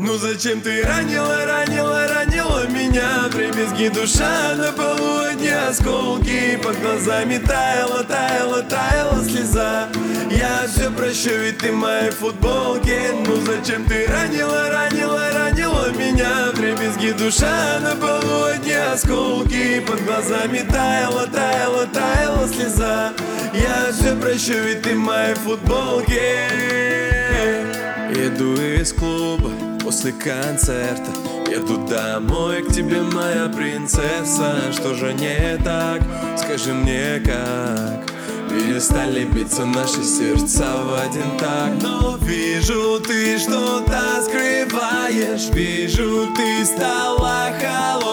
Ну зачем ты ранила, ранила, меня Прибезги душа на полу осколки Под глазами таяла, таяла, таяла слеза. Я все прощу, ведь ты моей футболке Ну зачем ты ранила, ранила, ранила меня? Прибезги душа на полу осколки Под глазами таяла, таяла, таяла слеза. Я все прощу, ведь ты моей футболке Иду из клуба после концерта Еду домой к тебе, моя принцесса. Что же не так? Скажи мне как? Перестали биться наши сердца в один так. Но вижу, ты что-то скрываешь. Вижу, ты стала холодной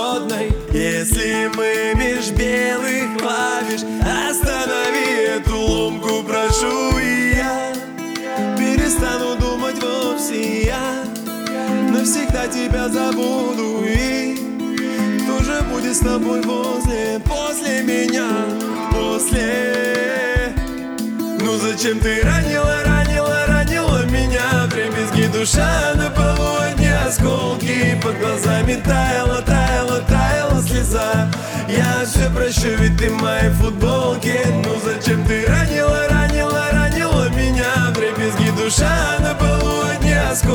навсегда тебя забуду И кто же будет с тобой возле, после меня, после. Ну зачем ты ранила, ранила, ранила меня? Прибезги душа на полу одни осколки Под глазами таяла, таяла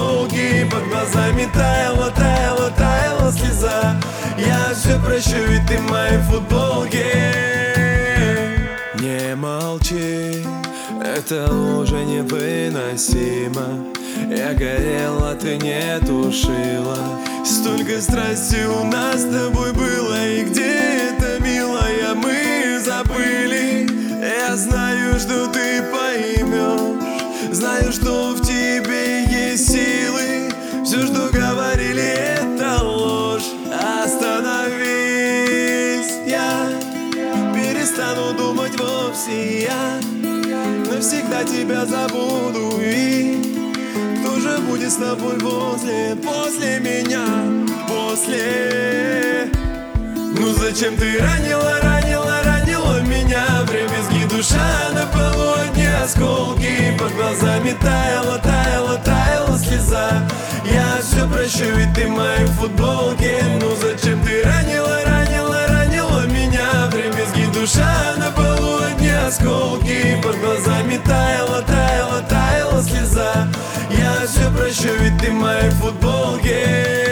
осколки Под глазами таяла, таяла, таяла слеза. Я все прощу, ведь ты в моей футболке Не молчи, это уже невыносимо. Я горела, ты не тушила. Столько страсти у нас с тобой было И где это, милая, мы забыли? Я знаю, что ты поймешь Знаю, что в тебе перестану думать вовсе Я. Навсегда тебя забуду И кто же будет с тобой возле, после меня, после? Ну зачем ты ранила, ранила, ранила меня? Прибезги душа на полу одни осколки Под глазами таяла, таяла, таяла слеза. Я все прощу, ведь ты в моей футболке Ну все прощу, ведь ты в моей футболке